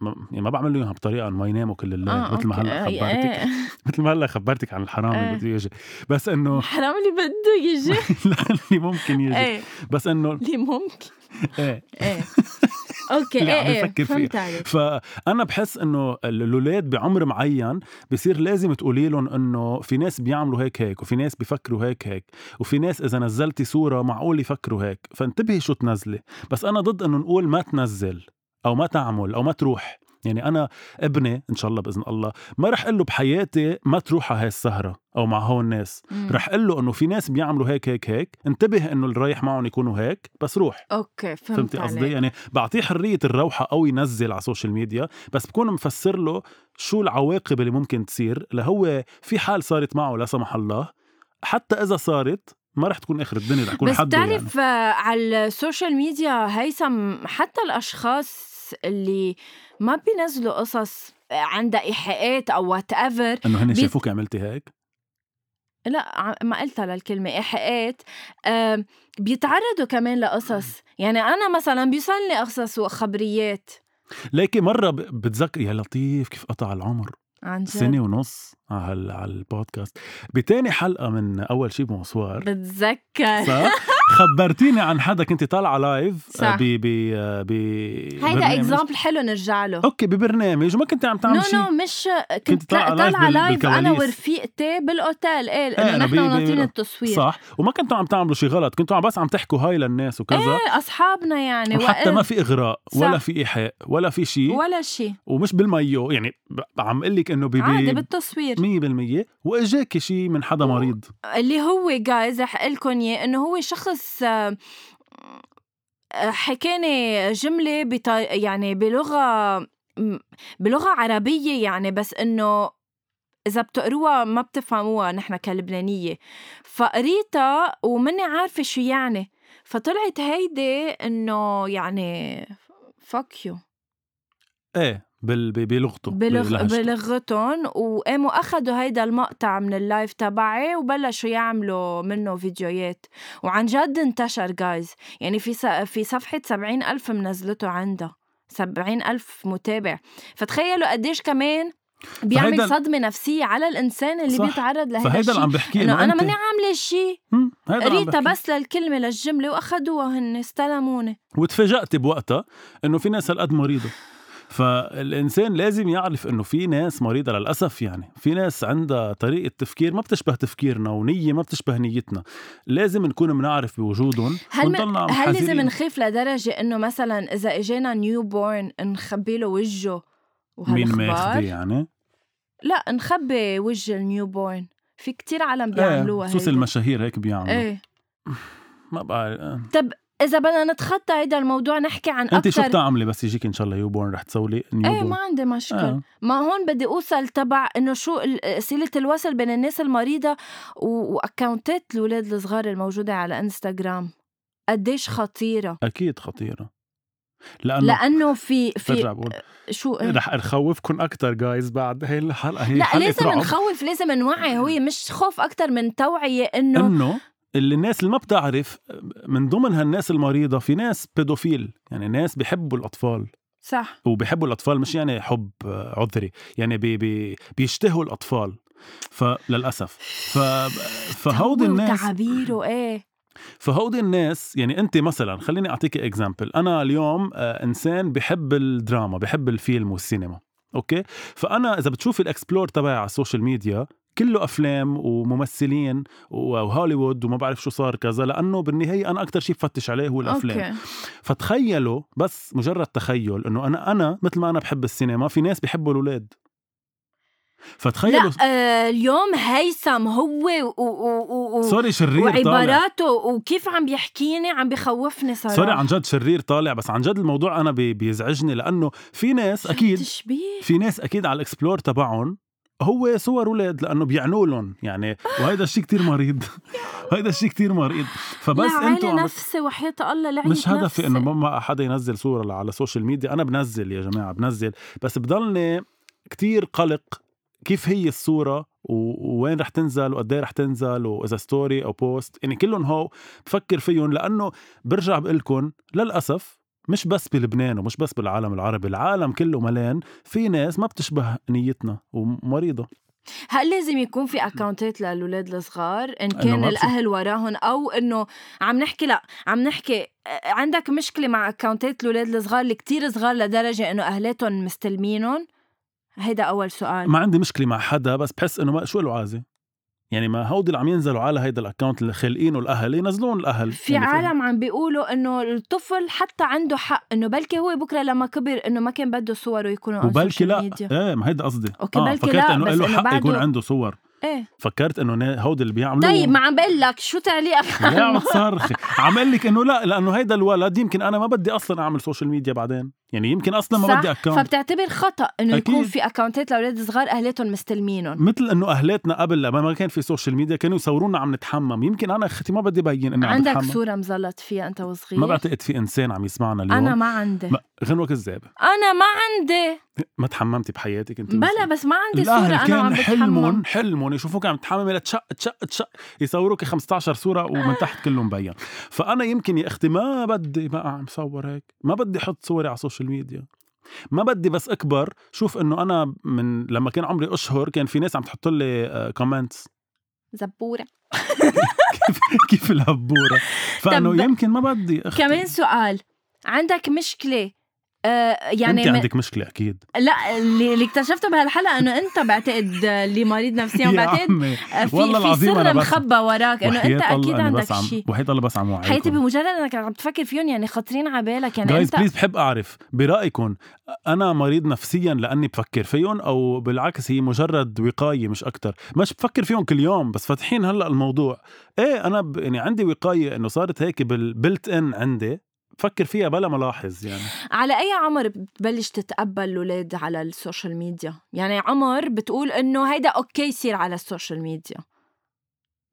ما- يعني ما بعمل لهم اياها بطريقة إنه ما يناموا كل الليل آه مثل ما هلأ okay. خبرتك إيه. (laughs) مثل ما هلأ خبرتك عن الحرام إيه. اللي بده يجي بس إنه (laughs) حرام اللي بده يجي (laughs) لا اللي ممكن يجي إيه بس إنه اللي ممكن إيه إيه okay اللي عم إيه بفكر فيها. فهمت عليك. فأنا بحس إنه الاولاد بعمر معين بصير لازم تقولي لهم إنه في ناس بيعملوا هيك هيك وفي ناس بيفكروا هيك هيك وفي ناس إذا نزلتي صورة معقول يفكروا هيك. فانتبهي شو تنزلي. بس أنا ضد إنه نقول ما تنزل أو ما تعمل أو ما تروح. يعني أنا ابني إن شاء الله بإذن الله ما رح أقول له بحياتي ما تروح على هاي السهرة أو مع هول الناس مم. رح أقول له إنه في ناس بيعملوا هيك هيك هيك انتبه إنه اللي رايح معهم يكونوا هيك بس روح okay فهمت فهمتي قصدي يعني بعطيه حرية الروحة أو ينزل على ال social media بس بكون مفسر له شو العواقب اللي ممكن تصير لهو في حال صارت معه لا سمح الله حتى إذا صارت ما رح تكون آخر الدنيا رح يكون بس حده يعني. بتعرف آه، على ال social media هيثم حتى الأشخاص اللي ما بينزلوا قصص عندها ايحاءات أو whatever انه هن شافوك عملتي هيك؟ لا ما قلتها للكلمة إيحاءات. بيتعرضوا كمان لقصص. يعني أنا مثلا بيوصلني قصص وخبريات. ليكي مرة ب- بتذكر يا لطيف كيف قطع العمر. عن جد. سنة ونص على على البودكاست. بتاني حلقة من أول شي بمصوار بتذكر. صح؟ (laughs) خبرتيني عن حدا كنت طالعة live صح. ب ب ب هيدا. example حلو نرجع له. okay ببرنامج. وما كنت عم no تعمل شيء no مش كنت لا- live بالكواليس. ورفيقتي بالأوتيل. إيه إيه، أنا نحن ناطرين التصوير. صح. وما كنتوا عم تعملوا شيء غلط كنتوا عم بس عم تحكوا هاي للناس وكذا. إيه أصحابنا يعني وحتى ما في إغراء صح. ولا في ايحاء ولا في شيء ولا شيء ومش بالميو يعني عم أقول لك إنه بي عادي بالتصوير. 100% وإجاكي شيء من حدا مريض. اللي هو جايز رح أقول لكم إياه إنه هو شخص آه، آه، حكاني جملة بط... يعني بلغة م- بلغة عربية يعني بس إنه إذا بتقروها ما بتفهموها نحن كلبنانية. فقريتها وماني عارفة شو يعني. فطلعت هيدي إنه يعني fuck you إيه. بال بلغته بلغ... بلغتهم وقاموا أخذوا هيدا المقطع من ال live تبعي وبلشوا يعملوا منه فيديوهات. وعن جد انتشر جايز يعني في س... في صفحة سبعين ألف منزلته عندها. سبعين ألف متابع. فتخيلوا قديش كمان بيعمل فهيدا- صدمة نفسية على الإنسان اللي صح. بيتعرض لهذا فهيدا اللي عم بحكيه أنا أنت- ماني عاملة شيء. قريتها. بس للكلمة للجملة وأخدوها هن استلموني. وتفاجأت بوقتها إنه في ناس هالقد مريضة. فالإنسان لازم يعرف إنه في ناس مريضة للأسف يعني. في ناس عندها طريقة تفكير ما بتشبه تفكيرنا ونية ما بتشبه نيتنا. لازم نكون بنعرف بوجودهم هل من... هل لازم. نخاف لدرجة إنه مثلا إذا إجانا newborn نخبي له وجهه مين ماخذه يعني؟ لا نخبي وجه ال newborn في كتير عالم بيعملوها خصوص هيدي. المشاهير هيك بيعملوا. إيه. ما بعرف طب إذا بدنا نتخطى هيدا الموضوع نحكي عن انت شو بتعملي بس يجيك إن شاء الله يوبورن رح تسوي؟ نيو إيه ما عندي مشكل. آه. ما هون بدي أوصل تبع إنه شو صله الوصل بين الناس المريضة وأكونتات الأولاد الصغار الموجودة على إنستغرام. قديش خطيرة. أكيد خطيرة. لأنه لأنه في في شو رح نخوفكم أكثر جايز بعد هي الحلقة. هي لا لازم. نخوف لازم نوعي هو مش خوف أكتر من توعية إنه إنه اللي الناس اللي ما بتعرف من ضمن هالناس المريضة في ناس pédophile يعني ناس بيحبوا الأطفال. صح. وبيحبوا الأطفال مش يعني حب عذري يعني بي بي بيشتهوا الأطفال. فللاسف ف فهودي الناس تعابيره إيه؟ فهودي الناس يعني أنت مثلا خليني أعطيك example أنا اليوم آه، إنسان بحب الدراما بحب الفيلم والسينما okay؟ فأنا إذا بتشوف ال explore تبعي على ال social media كله أفلام وممثلين وهوليوود وما بعرف شو صار كذا لأنه بالنهاية أنا أكثر شيء بفتش عليه هو الأفلام. okay. فتخيلوا بس مجرد تخيل إنه أنا أنا مثل ما أنا بحب السينما في ناس بيحبوا الأولاد. فتخيلوا لا آه اليوم هيثم هو و, و, و, و sorry شرير طالع. وعباراته وكيف عم بيحكيني عم بخوفني صراحة. sorry عن جد شرير طالع بس عن جد الموضوع أنا بي- بيزعجني لأنه في ناس أكيد تشبيه في ناس أكيد على ال explore تبعهم هو صور أولاد لأنه بيعنوا لهم يعني وهيدا الشيء كتير مريض. (laughs) هيدا الشيء كتير مريض. فبس أنتوا عم نفسي وحياة الله لعيب مش هدفي. إنه ما حدا ينزل صورة على ال social media أنا بنزل يا جماعة بنزل. بس بضلني كتير قلق كيف هي الصورة ووين رح تنزل وقد إيه رح تنزل واذا story أو post يعني كلهم هو بفكر فيهم لأنه برجع بقول لكم للأسف مش بس بلبنان ومش بس بالعالم العربي العالم كله ملان في ناس ما بتشبه نيتنا ومريضة. هل لازم يكون في اكونتات للاولاد الصغار؟ إن كان الأهل وراهم أو إنه عم نحكي لا عم نحكي آه، عندك مشكلة مع اكونتات الاولاد الصغار اللي كتير صغار لدرجة إنه أهلاتهم مستلمينهم؟ هيدا أول سؤال. ما عندي مشكلة مع حدا بس بحس إنه ما شو له عازه يعني ما هودي اللي عم ينزلوا على هيدا ال account اللي خالقينه الأهل ينزلون الأهل. في يعني عالم عم بيقولوا إنه الطفل حتى عنده حق إنه بلكي هو بكرة لما كبر إنه ما كان بده صوره يكونوا وبلكي لا. ميديا. إيه ما هيدا قصدي. okay آه بلكي فكرت لا إنه له حق يكون بعده- عنده صور. إيه. فكرت إنه هودي اللي بيعملوا طيب ما عم بقول لك شو تعليقك يا عم؟ تصرخي عم لك إنه لا لأنه هيدا الولد يمكن أنا ما بدي أصلا أعمل social media بعدين. يعني يمكن أصلا ما بدي account فبتعتبر خطأ إنه يكون. في accountات لأولاد صغار أهلاتهم مستلمينهم. مثل إنه أهلاتنا قبل لما ما كان في social media كانوا يصورونا عم نتحمم. يمكن أنا أختي ما بدي بين عم عندك بتحمم. صورة مزلط فيها أنت وصغير؟ ما بعتقد في إنسان عم يسمعنا اليوم. أنا ما عندي. ما غنوة كذابة. أنا ما عندي. ما تحممتي بحياتك أنت بلا بس ما عندي صورة أنا كان بتحمم. حلمهم حلمهم يشوفوك عم تحممي لتشق تشق تشق يصوروك 15 صورة ومن تحت كله مبين فأنا يمكن يا أختي ما بدي بقى عم صور هيك. ما بدي أحط صوري على ال social media. ما بدي بس أكبر شوف إنه أنا من لما كان عمري أشهر كان في ناس عم تحط لي comments زبورة. (laughs) كيف كيف الهبورة؟ فإنه يمكن ما بدي أختي كمان سؤال. عندك مشكلة آه يعني انت عندك مشكلة أكيد. لا اللي اللي اكتشفته بهالحلقه إنه أنت بعتقد اللي مريض نفسيا (laughs) يا بعتقد في والله في العظيم أنا سر مخبى وراك إنه أنت أكيد عندك شيء. وحياة الله بس عم وعيكم. حياتي بمجرد إنك عم تفكر فيهم يعني خاطرين على بالك. يعني جايز أنت please بحب أعرف برايكم أنا مريض نفسيا لأني بفكر فيهم أو بالعكس هي مجرد وقاية مش أكتر؟ مش بفكر فيهم كل يوم بس فاتحين هلأ الموضوع. إيه أنا ب... يعني عندي وقاية إنه صارت هيك built in عندي. بفكر فيها بلا ملاحظ يعني. على أي عمر بتبلش تتقبل الاولاد على ال social media؟ يعني عمر بتقول إنه هيدا okay يصير على ال social media.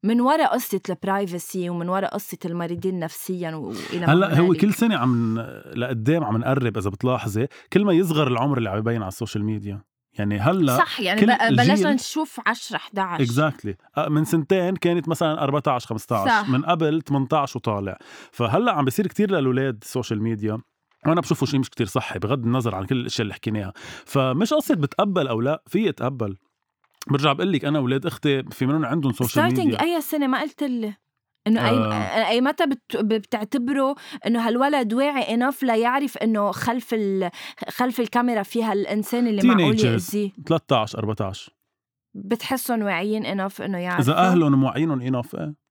من وراء قصة ال privacy ومن وراء قصة المريضين نفسيا وإلى ما هلأ هو. كل سنة عم لقدام عم نقرب إذا بتلاحظي كل ما يصغر العمر اللي عم يبين على ال social media. يعني هلأ صح يعني بلشنا نشوف 10 11 exactly من سنتين كانت مثلا 14 15 صح. من قبل 18 وطالع. فهلأ عم بيصير كتير للأولاد ال social media وأنا بشوفه شيء مش كتير صحي بغض النظر عن كل الأشياء اللي حكيناها. فمش قصة بتقبل أو لا في اتقبل برجع بقول لك أنا أولاد أختي في منهم عندهم social starting media أي سنة ما قلت لي. إنه أي آه. أي متى بت... بتعتبره إنه هالولد واعي enough ليعرف إنه خلف ال... خلف الكاميرا فيها الإنسان اللي معقول. يأذيه 13 14 بتحسهم واعيين enough إنه يعرفوا إذا أهلهم موعينهم enough إيه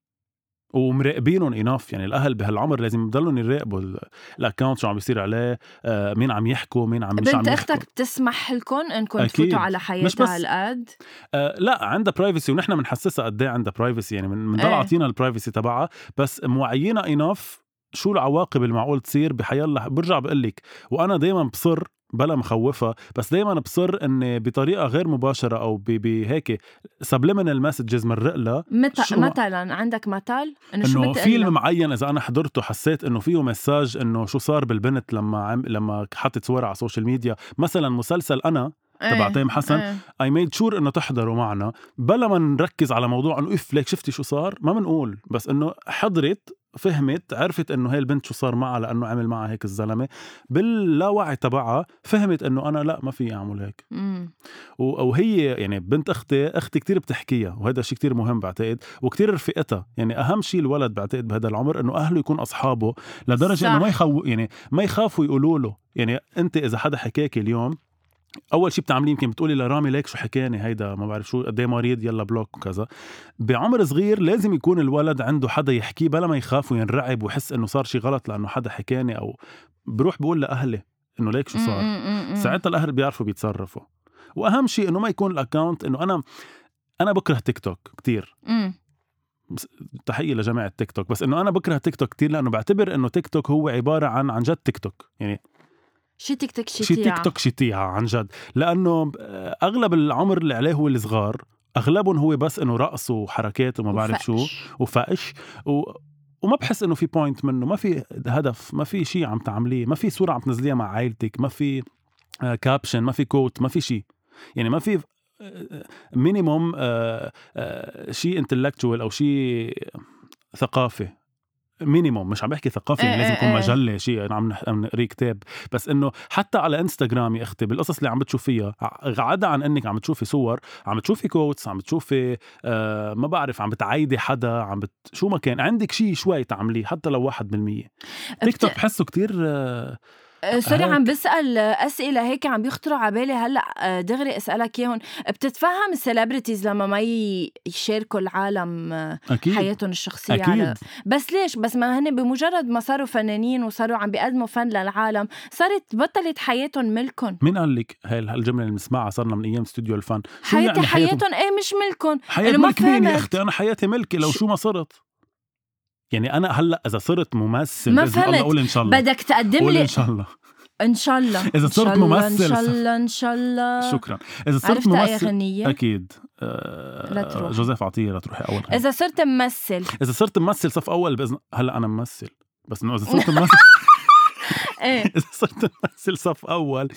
ومراقبينهم enough يعني الأهل بهالعمر لازم يضلوا يراقبوا ال- ال account شو عم بيصير عليه آه مين عم يحكوا مين عم مش عم بنت أختك بتسمح لكم انكم. تفوتوا على مش حياتها بس- هالقد؟ آه لا عندها privacy ونحن بنحسسها قد إيه عندها privacy يعني من بنضل إيه. عاطينا ال privacy تبعها بس موعيينا enough شو العواقب المعقول تصير بحيالله. برجع بقول لك وأنا دائما بصر بلا مخوفها بس دائما بصر اني بطريقة غير مباشرة أو بهيك subliminal messages مرق لها مت... مثلا عندك مثل إنه شو إنه؟ فيلم معين إذا أنا حضرته حسيت إنه فيه message إنه شو صار بالبنت لما عم لما حطت صورها على ال social media مثلا مسلسل أنا تبع إيه، تيم حسن. I made sure إنه تحضروا معنا. بلا ما نركز على موضوع إنه إف ليك شفتي شو صار؟ ما بنقول بس إنه حضرت فهمت عرفت إنه هاي البنت شو صار معها لأنه عمل معها هيك الزلمة. باللاوعي تبعها فهمت إنه أنا لا ما في أعمل هيك. وهي يعني بنت أختي أختي كتير بتحكيها وهذا شيء كتير مهم بعتقد وكتير رفقتها. يعني أهم شيء الولد بعتقد بهذا العمر إنه أهله يكون أصحابه لدرجة صح. إنه ما يخو يعني ما يخافوا يقولوا له. يعني أنت إذا حدا حكاك اليوم أول شيء بتعمليه يمكن بتقولي لرامي ليك شو حكاني هيدا ما بعرف شو قد إيه مريض يلا block وكذا بعمر صغير لازم يكون الولد عنده حدا يحكيه بلا ما يخاف وينرعب ويحس إنه صار شيء غلط لأنه حدا حكاني أو بروح بقول لأهلي إنه ليك شو صار. ساعتها الأهل بيعرفوا بيتصرفوا. وأهم شيء إنه ما يكون ال account إنه أنا أنا بكره تيك توك كتير. مم. تحية لجماعه تيك توك بس إنه أنا بكره تيك توك كتير لأنه بعتبر إنه تيك توك هو عبارة عن عن جد تيك توك. يعني شي تيك توك شي شي تيك توك شي تيعة عن جد. لأنه آه، أغلب العمر اللي عليه هو الصغار أغلبهم هو بس إنه رقص وحركات وما بعرف شو وفقش. و... وما بحس إنه في point منه. ما في هدف ما في شيء عم تعمليه. ما في صورة عم تنزليها مع عائلتك. ما في caption ما في quote ما في شيء يعني ما في minimum شيء intellectual أو شيء ثقافي minimum مش عم بحكي ثقافي يعني لازم إيه يكون إيه. مجله شيء عم نقري كتاب. بس إنه حتى على انستغرام يا أختي بالقصص اللي عم بتشوفيها عدا عن إنك عم تشوفي صور عم تشوفي quotes عم تشوفي آه ما بعرف عم بتعايدي حدا عم بت شو ما كان. عندك شيء شوي تعمليه حتى لو 1% تيك توك بحسه كتير آه آه، sorry هيك. عم بسأل أسئلة هيك عم بيخطروا على بالي. هلأ آه، دغري أسألك إياهم. بتتفهم ال celebrities لما ما يشاركوا العالم آه، أكيد. حياتهم الشخصية على أكيد. بس ليش؟ بس ما هن بمجرد ما صاروا فنانين وصاروا عم بيقدموا فن للعالم صارت بطلت حياتهم ملكهم. مين قال لك هاي هالجمله اللي بنسمعها؟ صرنا من أيام استوديو الفن. حياتي يعني حياتهم؟ حياتهم؟ إيه مش ملكهم. ما ملك مين يا. أختي. أنا حياتي ملكي. لو شو ما صرت. يعني أنا هلأ إذا صرت ممثل ما باذن الله فهمت. قول إن شاء الله. بدك تقدم لي. إن شاء الله. إن شاء الله. إذا إن شاء صرت الله، ممثل ان شاء الله إن شاء الله. شكرا. إذا صرت عرفت اي ممثل غنية؟ أكيد. لا آه. جوزيف عطية لا تروحي أول إذا صرت ممثل. إذا صرت ممثل صف أول بإذن هلأ أنا ممثل. بس إنه إذا (laughs) صرت ممثل إيه. (laughs) إذا صرت ممثل صف أول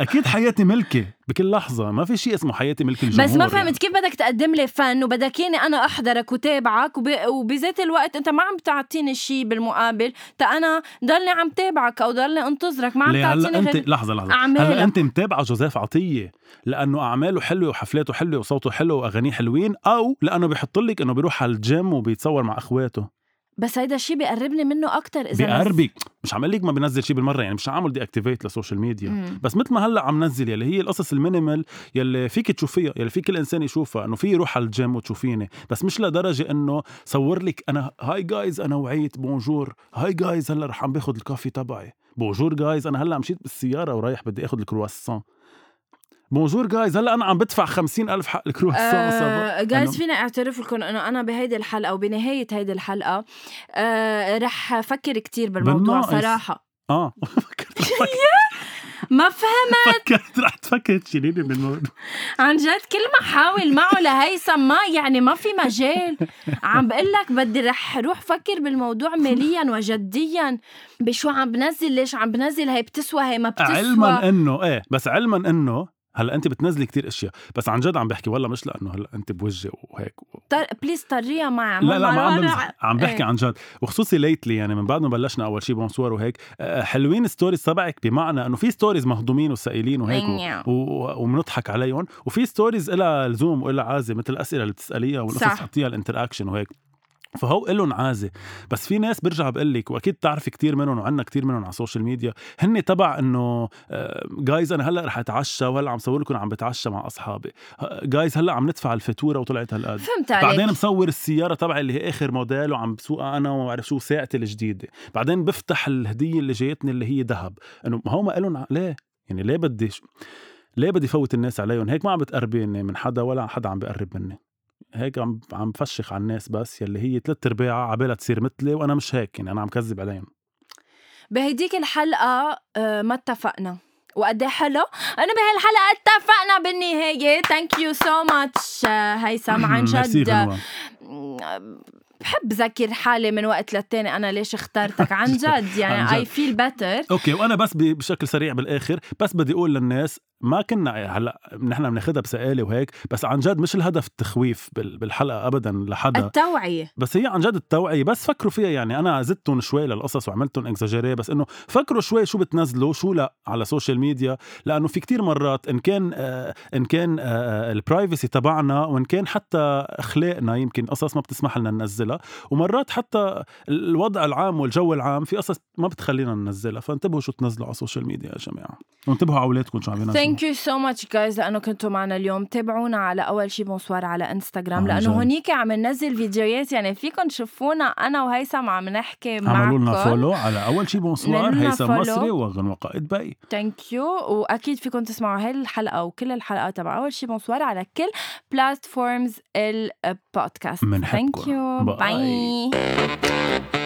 أكيد حياتي ملكي بكل لحظة ما في شيء اسمه حياتي ملك الجمهور بس ما يعني. فهمت كيف بدك تقدم لي فن وبدك ياني أنا أحضرك وتابعك وب... وبذات الوقت أنت ما عم تعطيني شيء بالمقابل تا أنا ضلني عم تابعك أو ضلني أنتظرك ما عم ليه هلا تعطيني انت غير لحظة لحظة أعمالك. هلا أنت متابعة جوزيف عطية لأنه أعماله حلوة وحفلاته حلوة وصوته حلو وأغانيه حلوين أو لأنه بيحط لك إنه بيروح على الجيم وبيتصور مع أخواته بس هيدا الشيء بيقربني منه أكثر إذا بيقربك. مش عم لك ما بنزل شيء بالمرة يعني مش عامل deactivate لل social media. مم. بس مثل ما هلأ عم نزل يلي هي القصص ال minimal يلي فيك تشوفيها يلي فيك الإنسان يشوفها إنه في يروح على الجيم وتشوفيني. بس مش لدرجة إنه صور لك أنا hi guys أنا وعيت bonjour هاي جايز هلأ رح عم باخذ الكافي تبعي. bonjour جايز أنا هلأ مشيت بالسيارة ورايح بدي اخذ الكرواسون. بونجور جايز هلأ أنا عم بدفع خمسين ألف حق الكرواسون صبا. جايز فينا أعترف لكم إنه أنا بهيدي الحلقة وبنهايه هيدي الحلقة آه رح أفكر كتير بالموضوع بالناقص. صراحة. آه (laughs) فكرت ما فهم فكرت رح تفكر تشيليني من الموضوع عن جد كل ما حاول معه لهيثم ما يعني ما في مجال. عم بقول لك بدي رح روح فكر بالموضوع ماليا وجديا بشو عم بنزل ليش عم بنزل هي بتسوى هي ما بتسوى. علما إنه إيه بس علما إنه هلا انت بتنزلي كتير اشياء بس عن جد عم بحكي والله مش لأنه هلا انت بوجه وهيك طر... please طريها معي لا لا ما عم بمزح عم بحكي إيه. عن جد وخصوصي lately يعني من بعد ما بلشنا أول شيء bonsoir وهيك آه، حلوين stories تبعك بمعنى إنه في stories مهضومين وسائلين وهيك. و- و- وبنضحك عليهم وفي stories لها لزوم وإلها عازه مثل الأسئلة اللي بتسأليها والقصص. تحطيها ال interaction وهيك فهو إلهم عازة بس في ناس برجع بقول لك وأكيد بتعرفي كتير منهم وعنا كتير منهم على ال social media هن تبع إنه جايز أنا هلأ رح أتعشى وهلأ عم صور لكم عم بتعشى مع أصحابي. جايز هلأ عم ندفع الفاتورة وطلعت هالقد. فهمت عليك. بعدين مصور السيارة تبعي اللي هي آخر موديل وعم بسوقها أنا وما بعرف شو ساعتي الجديدة. بعدين بفتح الهدية اللي جايتني اللي هي ذهب. إنه ما هو ما لهم ليه؟ يعني ليه بدي ليه بدي فوت الناس عليهم؟ هيك ما عم بتقربيني من حدا ولا حدا عم بقرب مني. هيك عم عم بفشخ على الناس بس يلي هي ثلاث ارباعها عبالها تصير مثلي وأنا مش هيك يعني أنا عم كذب عليهم. بهديك الحلقة آه، ما اتفقنا. وقد حلو؟ أنا بهالحلقة اتفقنا بالنهاية. thank you so much هيثم عن (laughs) جد. بحب ذكر حالي من وقت للتاني. أنا ليش اخترتك؟ عن (laughs) جد عن يعني. I feel better okay وأنا بس بشكل سريع بالآخر بس بدي أقول للناس ما كنا هلأ نحن بناخذها بسئاله وهيك بس عن جد مش الهدف التخويف بال- بالحلقة ابدا لحدا. التوعية. بس هي عن جد التوعية بس فكروا فيها يعني أنا زدتهم شوي للقصص وعملتهم اكزاجيري بس إنه فكروا شوي شو بتنزلوا شو لا على ال social media لأنه في كتير مرات إن كان آه إن كان آه ال privacy تبعنا وإن كان حتى أخلاقنا يمكن قصص ما بتسمح لنا ننزلها. ومرات حتى الوضع العام والجو العام في قصص ما بتخلينا ننزلها. فانتبهوا شو تنزلوا على ال social media يا جماعة. وانتبهوا على أولادكم شو عم ينزلوا. thank you so much guys لأنه كنتوا معنا اليوم. تابعونا على أول شي. Bonsoir على انستغرام لأنه. هونيك عم ننزل فيديوهات. يعني فيكم تشوفونا أنا وهيثم عم نحكي عملوا لنا معكم follow على أول شي. Bonsoir هيثم. مصري وغنوة قائد bye thank you وأكيد فيكم تسمعوا هاي الحلقة وكل الحلقات تبع أول شي. Bonsoir على كل platforms ال podcast. thank you bye. bye